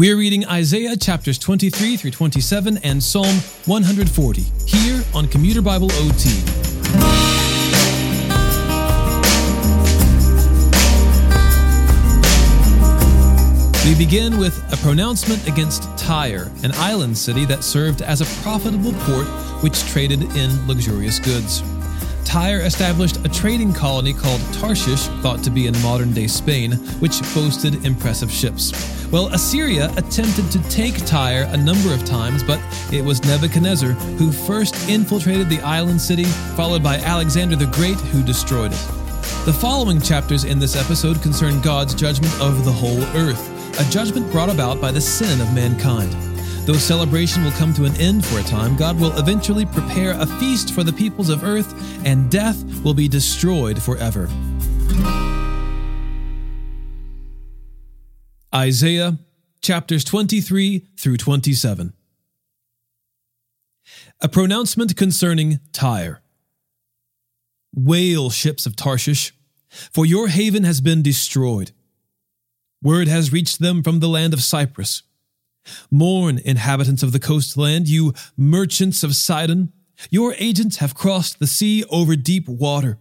We're reading Isaiah chapters 23 through 27 and Psalm 140 here on Commuter Bible OT. We begin with a pronouncement against Tyre, an island city that served as a profitable port which traded in luxurious goods. Tyre established a trading colony called Tarshish, thought to be in modern day Spain, which boasted impressive ships. Well, Assyria attempted to take Tyre a number of times, but it was Nebuchadnezzar who first infiltrated the island city, followed by Alexander the Great, who destroyed it. The following chapters in this episode concern God's judgment of the whole earth, a judgment brought about by the sin of mankind. Though celebration will come to an end for a time, God will eventually prepare a feast for the peoples of earth, and death will be destroyed forever. Isaiah chapters 23 through 27. A pronouncement concerning Tyre. Wail, ships of Tarshish, for your haven has been destroyed. Word has reached them from the land of Cyprus. Mourn, inhabitants of the coastland, you merchants of Sidon. Your agents have crossed the sea over deep water.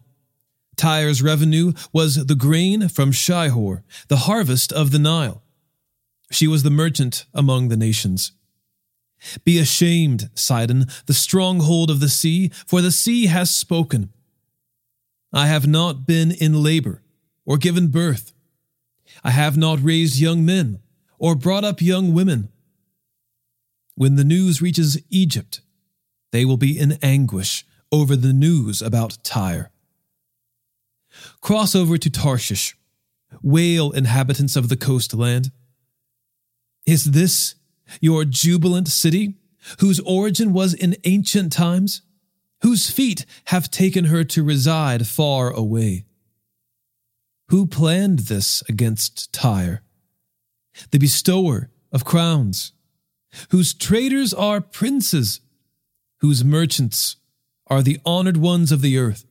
Tyre's revenue was the grain from Shihor, the harvest of the Nile. She was the merchant among the nations. Be ashamed, Sidon, the stronghold of the sea, for the sea has spoken. I have not been in labor or given birth. I have not raised young men or brought up young women. When the news reaches Egypt, they will be in anguish over the news about Tyre. Cross over to Tarshish. Wail, inhabitants of the coastland. Is this your jubilant city, whose origin was in ancient times, whose feet have taken her to reside far away? Who planned this against Tyre? The bestower of crowns, whose traders are princes, whose merchants are the honored ones of the earth.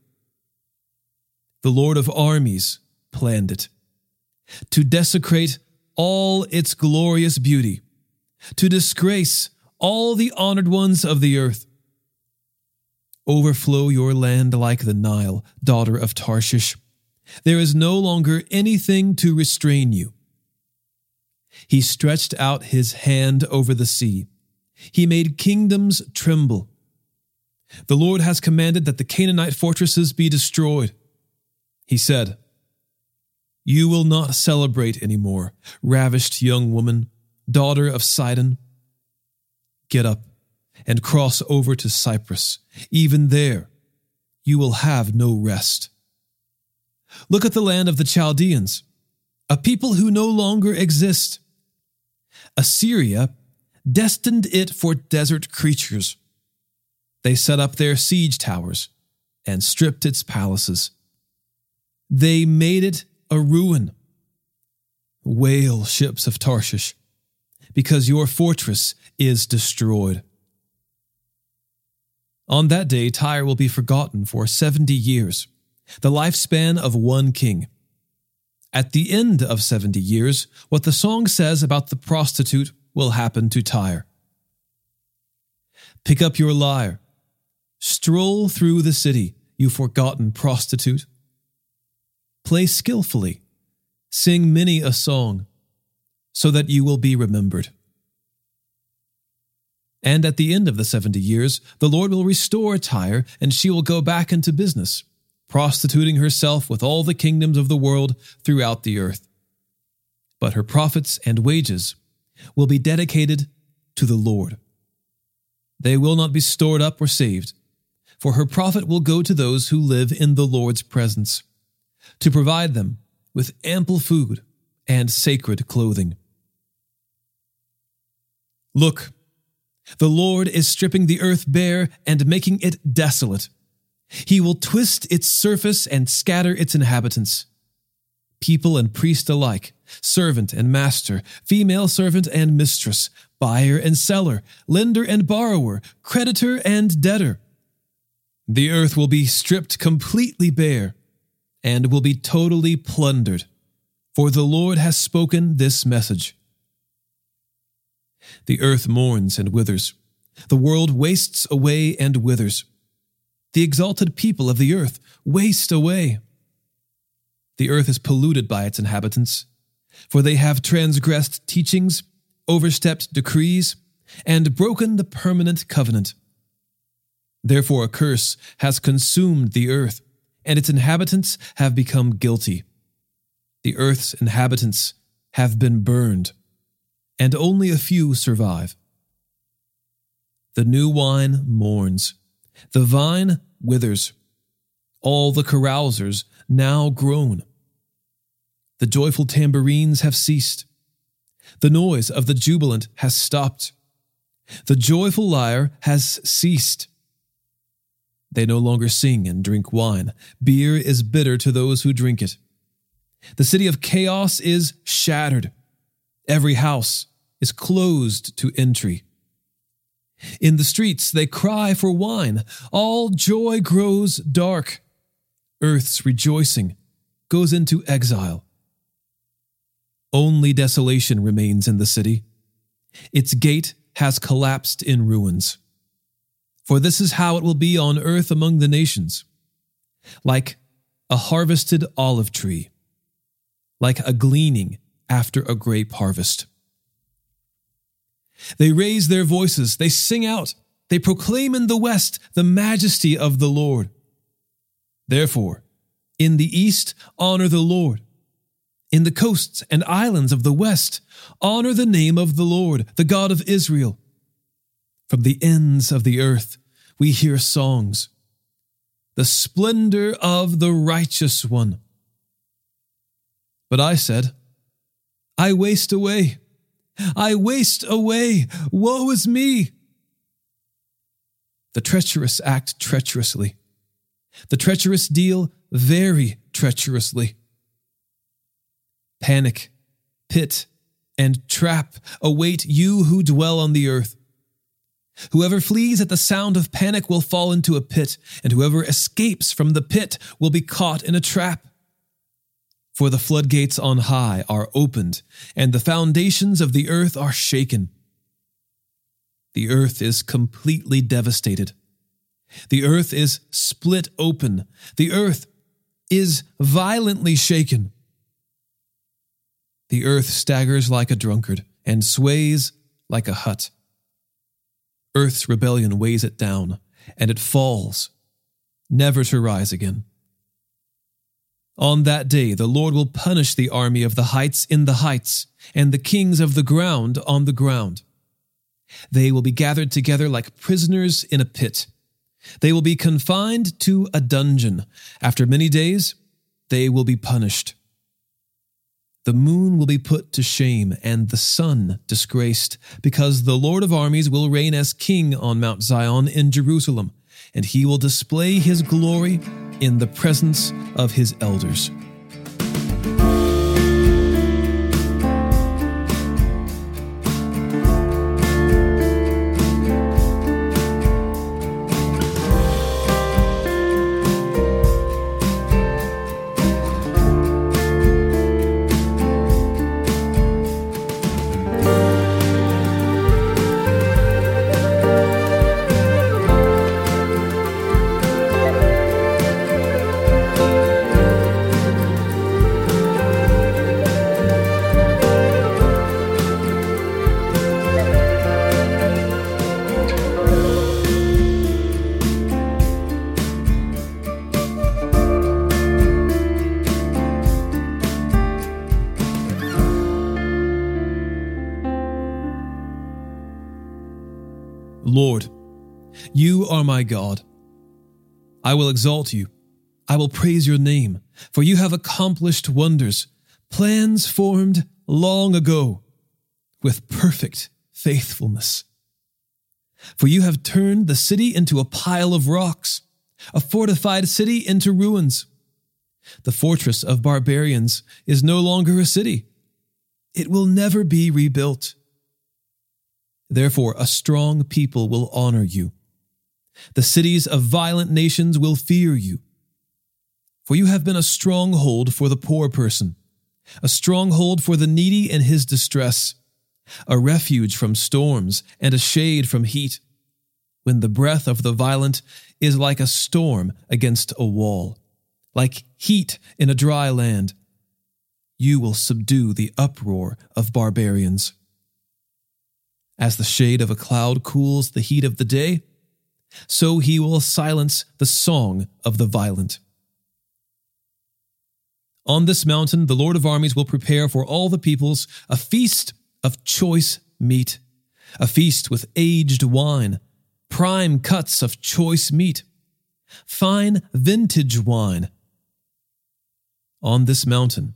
The Lord of armies planned it to desecrate all its glorious beauty, to disgrace all the honored ones of the earth. Overflow your land like the Nile, daughter of Tarshish. There is no longer anything to restrain you. He stretched out his hand over the sea. He made kingdoms tremble. The Lord has commanded that the Canaanite fortresses be destroyed. He said, You will not celebrate anymore, ravished young woman, daughter of Sidon. Get up and cross over to Cyprus. Even there, you will have no rest. Look at the land of the Chaldeans, a people who no longer exist. Assyria destined it for desert creatures. They set up their siege towers and stripped its palaces. They made it a ruin. Wail, ships of Tarshish, because your fortress is destroyed. On that day, Tyre will be forgotten for 70 years, the lifespan of one king. At the end of 70 years, what the song says about the prostitute will happen to Tyre. Pick up your lyre. Stroll through the city, you forgotten prostitute. Play skillfully. Sing many a song, so that you will be remembered. And at the end of the 70 years, the Lord will restore Tyre, and she will go back into business prostituting herself with all the kingdoms of the world throughout the earth. But her profits and wages will be dedicated to the Lord. They will not be stored up or saved, for her profit will go to those who live in the Lord's presence, to provide them with ample food and sacred clothing. Look, the Lord is stripping the earth bare and making it desolate he will twist its surface and scatter its inhabitants. People and priest alike, servant and master, female servant and mistress, buyer and seller, lender and borrower, creditor and debtor. The earth will be stripped completely bare and will be totally plundered, for the Lord has spoken this message. The earth mourns and withers. The world wastes away and withers. The exalted people of the earth waste away. The earth is polluted by its inhabitants, for they have transgressed teachings, overstepped decrees, and broken the permanent covenant. Therefore, a curse has consumed the earth, and its inhabitants have become guilty. The earth's inhabitants have been burned, and only a few survive. The new wine mourns, the vine withers, all the carousers now groan. The joyful tambourines have ceased. The noise of the jubilant has stopped. The joyful lyre has ceased. They no longer sing and drink wine. Beer is bitter to those who drink it. The city of chaos is shattered. Every house is closed to entry. In the streets, they cry for wine. All joy grows dark. Earth's rejoicing goes into exile. Only desolation remains in the city. Its gate has collapsed in ruins. For this is how it will be on earth among the nations like a harvested olive tree, like a gleaning after a grape harvest. They raise their voices, they sing out, they proclaim in the west the majesty of the Lord. Therefore, in the east, honor the Lord. In the coasts and islands of the west, honor the name of the Lord, the God of Israel. From the ends of the earth, we hear songs. The splendor of the righteous one. But I said, I waste away. I waste away. Woe is me. The treacherous act treacherously. The treacherous deal very treacherously. Panic, pit, and trap await you who dwell on the earth. Whoever flees at the sound of panic will fall into a pit, and whoever escapes from the pit will be caught in a trap. For the floodgates on high are opened, and the foundations of the earth are shaken. The earth is completely devastated. The earth is split open. The earth is violently shaken. The earth staggers like a drunkard and sways like a hut. Earth's rebellion weighs it down, and it falls, never to rise again. On that day, the Lord will punish the army of the heights in the heights, and the kings of the ground on the ground. They will be gathered together like prisoners in a pit. They will be confined to a dungeon. After many days, they will be punished. The moon will be put to shame and the sun disgraced, because the Lord of armies will reign as king on Mount Zion in Jerusalem, and he will display his glory in the presence of his elders. Are my God. I will exalt you. I will praise your name, for you have accomplished wonders, plans formed long ago with perfect faithfulness. For you have turned the city into a pile of rocks, a fortified city into ruins. The fortress of barbarians is no longer a city. It will never be rebuilt. Therefore, a strong people will honor you. The cities of violent nations will fear you. For you have been a stronghold for the poor person, a stronghold for the needy in his distress, a refuge from storms and a shade from heat, when the breath of the violent is like a storm against a wall, like heat in a dry land. You will subdue the uproar of barbarians. As the shade of a cloud cools the heat of the day, so he will silence the song of the violent. On this mountain, the Lord of armies will prepare for all the peoples a feast of choice meat, a feast with aged wine, prime cuts of choice meat, fine vintage wine. On this mountain,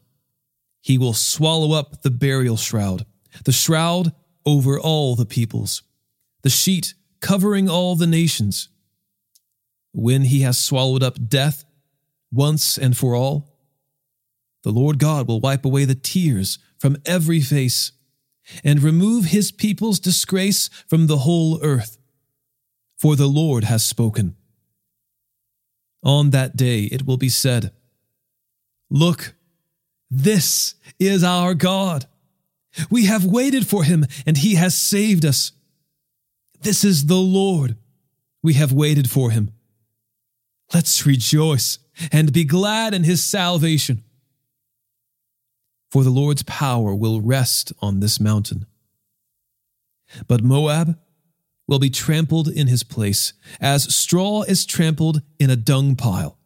he will swallow up the burial shroud, the shroud over all the peoples, the sheet covering all the nations. When he has swallowed up death once and for all, the Lord God will wipe away the tears from every face and remove his people's disgrace from the whole earth. For the Lord has spoken. On that day it will be said, Look, this is our God. We have waited for him, and he has saved us. This is the Lord. We have waited for him. Let's rejoice and be glad in his salvation for the Lord's power will rest on this mountain. But Moab will be trampled in his place, as straw is trampled in a dung pile.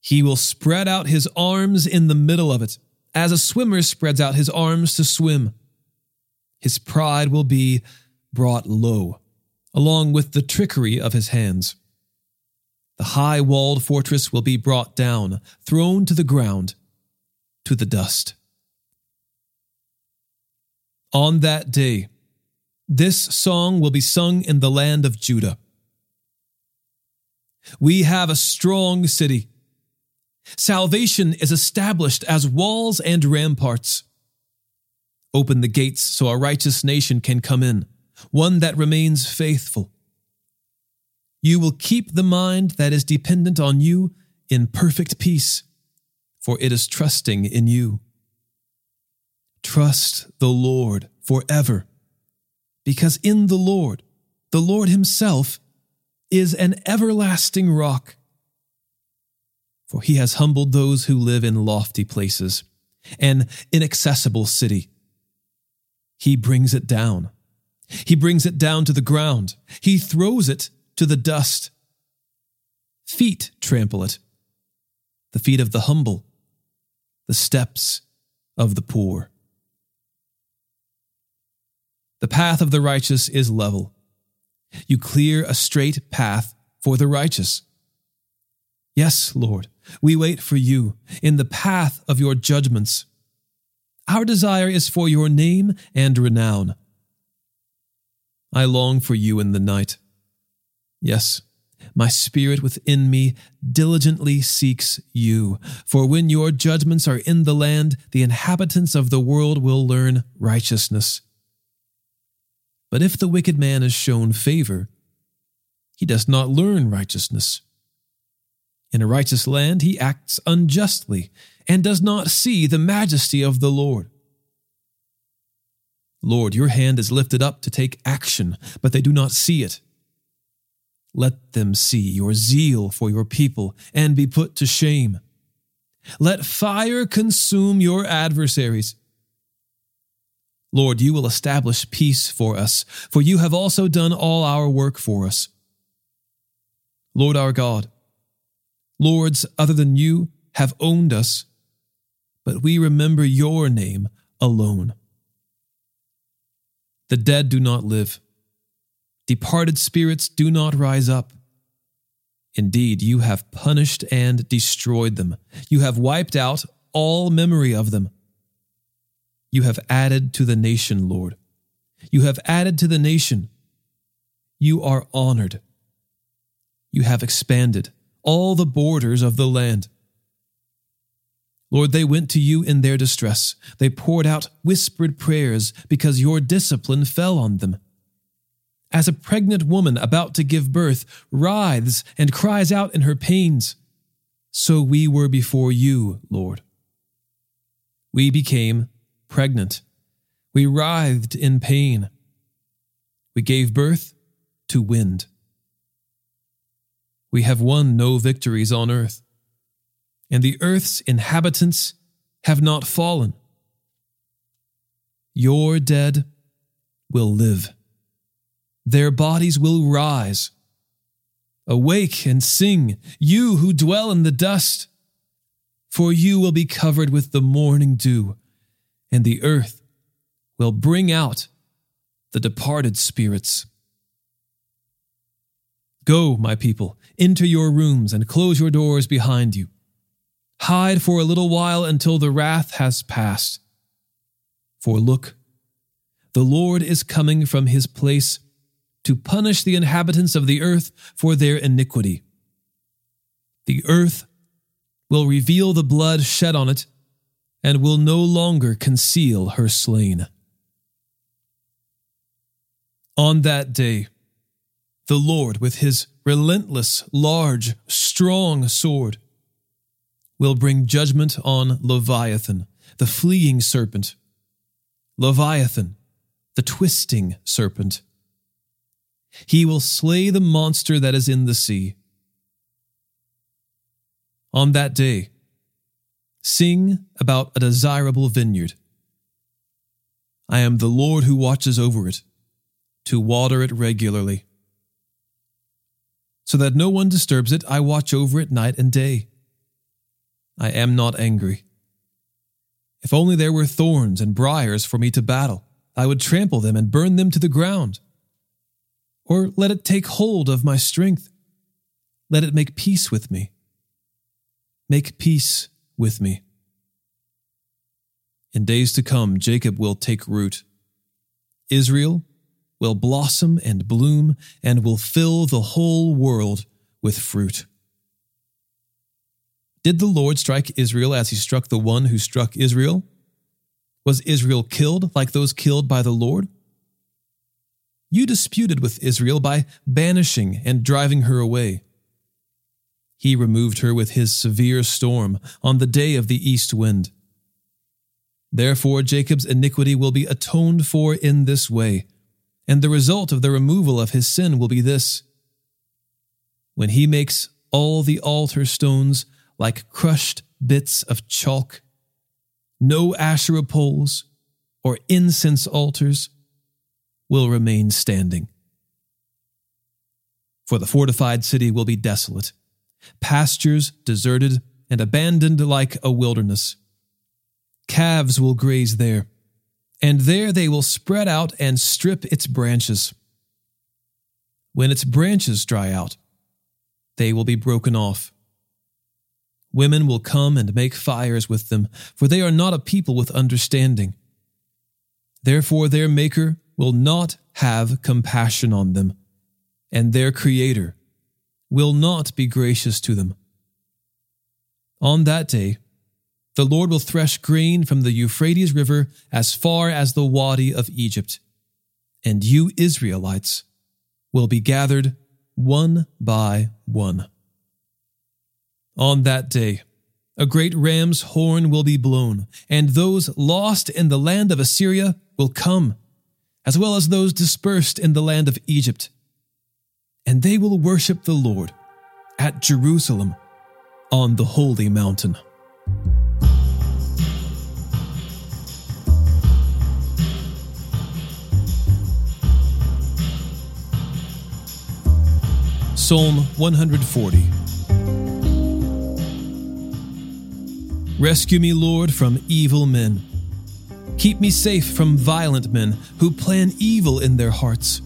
He will spread out his arms in the middle of it, as a swimmer spreads out his arms to swim. His pride will be brought low, along with the trickery of his hands. The high walled fortress will be brought down, thrown to the ground to the dust. On that day, this song will be sung in the land of Judah. We have a strong city. Salvation is established as walls and ramparts. Open the gates so a righteous nation can come in, one that remains faithful. You will keep the mind that is dependent on you in perfect peace for it is trusting in you. Trust the Lord forever, because in the Lord, the Lord Himself, is an everlasting rock. For He has humbled those who live in lofty places, an inaccessible city. He brings it down. He brings it down to the ground. He throws it to the dust. Feet trample it. The feet of the humble the steps of the poor. The path of the righteous is level. You clear a straight path for the righteous. Yes, Lord, we wait for you in the path of your judgments. Our desire is for your name and renown. I long for you in the night. Yes, my spirit within me diligently seeks you. For when your judgments are in the land, the inhabitants of the world will learn righteousness. But if the wicked man is shown favor, he does not learn righteousness. In a righteous land, he acts unjustly and does not see the majesty of the Lord. Lord, your hand is lifted up to take action, but they do not see it. Let them see your zeal for your people and be put to shame. Let fire consume your adversaries. Lord, you will establish peace for us, for you have also done all our work for us. Lord our God, lords other than you have owned us, but we remember your name alone. The dead do not live Departed spirits do not rise up. Indeed, you have punished and destroyed them. You have wiped out all memory of them. You have added to the nation, Lord. You have added to the nation. You are honored. You have expanded all the borders of the land. Lord, they went to you in their distress. They poured out whispered prayers because your discipline fell on them as a pregnant woman about to give birth writhes and cries out in her pains. So we were before you, Lord. We became pregnant. We writhed in pain. We gave birth to wind. We have won no victories on earth, and the earth's inhabitants have not fallen. Your dead will live, their bodies will rise. Awake and sing, you who dwell in the dust, for you will be covered with the morning dew, and the earth will bring out the departed spirits. Go, my people, into your rooms and close your doors behind you. Hide for a little while until the wrath has passed. For look, the Lord is coming from his place to punish the inhabitants of the earth for their iniquity. The earth will reveal the blood shed on it and will no longer conceal her slain. On that day, the Lord, with his relentless, large, strong sword, will bring judgment on Leviathan, the fleeing serpent, Leviathan, the twisting serpent. He will slay the monster that is in the sea. On that day, sing about a desirable vineyard. I am the Lord who watches over it, to water it regularly. So that no one disturbs it, I watch over it night and day. I am not angry. If only there were thorns and briars for me to battle, I would trample them and burn them to the ground. Or let it take hold of my strength. Let it make peace with me. Make peace with me. In days to come, Jacob will take root. Israel will blossom and bloom and will fill the whole world with fruit. Did the Lord strike Israel as he struck the one who struck Israel? Was Israel killed like those killed by the Lord? You disputed with Israel by banishing and driving her away. He removed her with his severe storm on the day of the east wind. Therefore, Jacob's iniquity will be atoned for in this way, and the result of the removal of his sin will be this. When he makes all the altar stones like crushed bits of chalk, no Asherah poles or incense altars will remain standing. For the fortified city will be desolate, pastures deserted and abandoned like a wilderness. Calves will graze there, and there they will spread out and strip its branches. When its branches dry out, they will be broken off. Women will come and make fires with them, for they are not a people with understanding. Therefore, their Maker will not have compassion on them, and their Creator will not be gracious to them. On that day, the Lord will thresh grain from the Euphrates River as far as the Wadi of Egypt, and you Israelites will be gathered one by one. On that day, a great ram's horn will be blown, and those lost in the land of Assyria will come, as well as those dispersed in the land of Egypt. And they will worship the Lord at Jerusalem on the holy mountain. Psalm 140 Rescue me, Lord, from evil men. Keep me safe from violent men who plan evil in their hearts.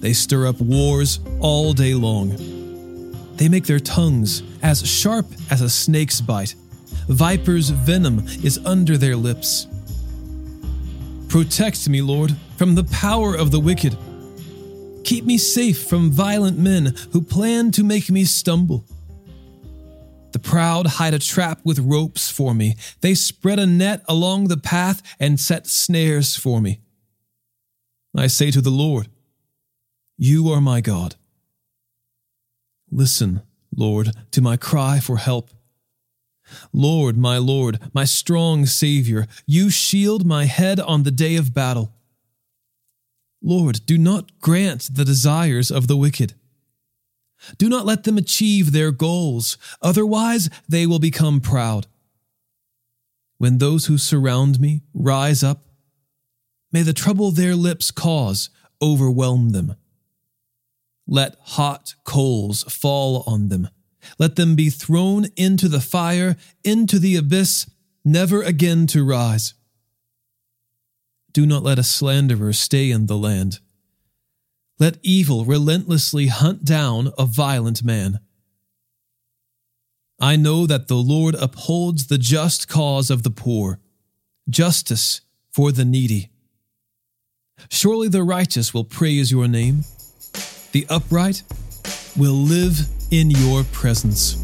They stir up wars all day long. They make their tongues as sharp as a snake's bite. Viper's venom is under their lips. Protect me, Lord, from the power of the wicked. Keep me safe from violent men who plan to make me stumble. The proud hide a trap with ropes for me. They spread a net along the path and set snares for me. I say to the Lord, You are my God. Listen, Lord, to my cry for help. Lord, my Lord, my strong Savior, you shield my head on the day of battle. Lord, do not grant the desires of the wicked. Do not let them achieve their goals, otherwise, they will become proud. When those who surround me rise up, may the trouble their lips cause overwhelm them. Let hot coals fall on them. Let them be thrown into the fire, into the abyss, never again to rise. Do not let a slanderer stay in the land. Let evil relentlessly hunt down a violent man. I know that the Lord upholds the just cause of the poor, justice for the needy. Surely the righteous will praise your name. The upright will live in your presence.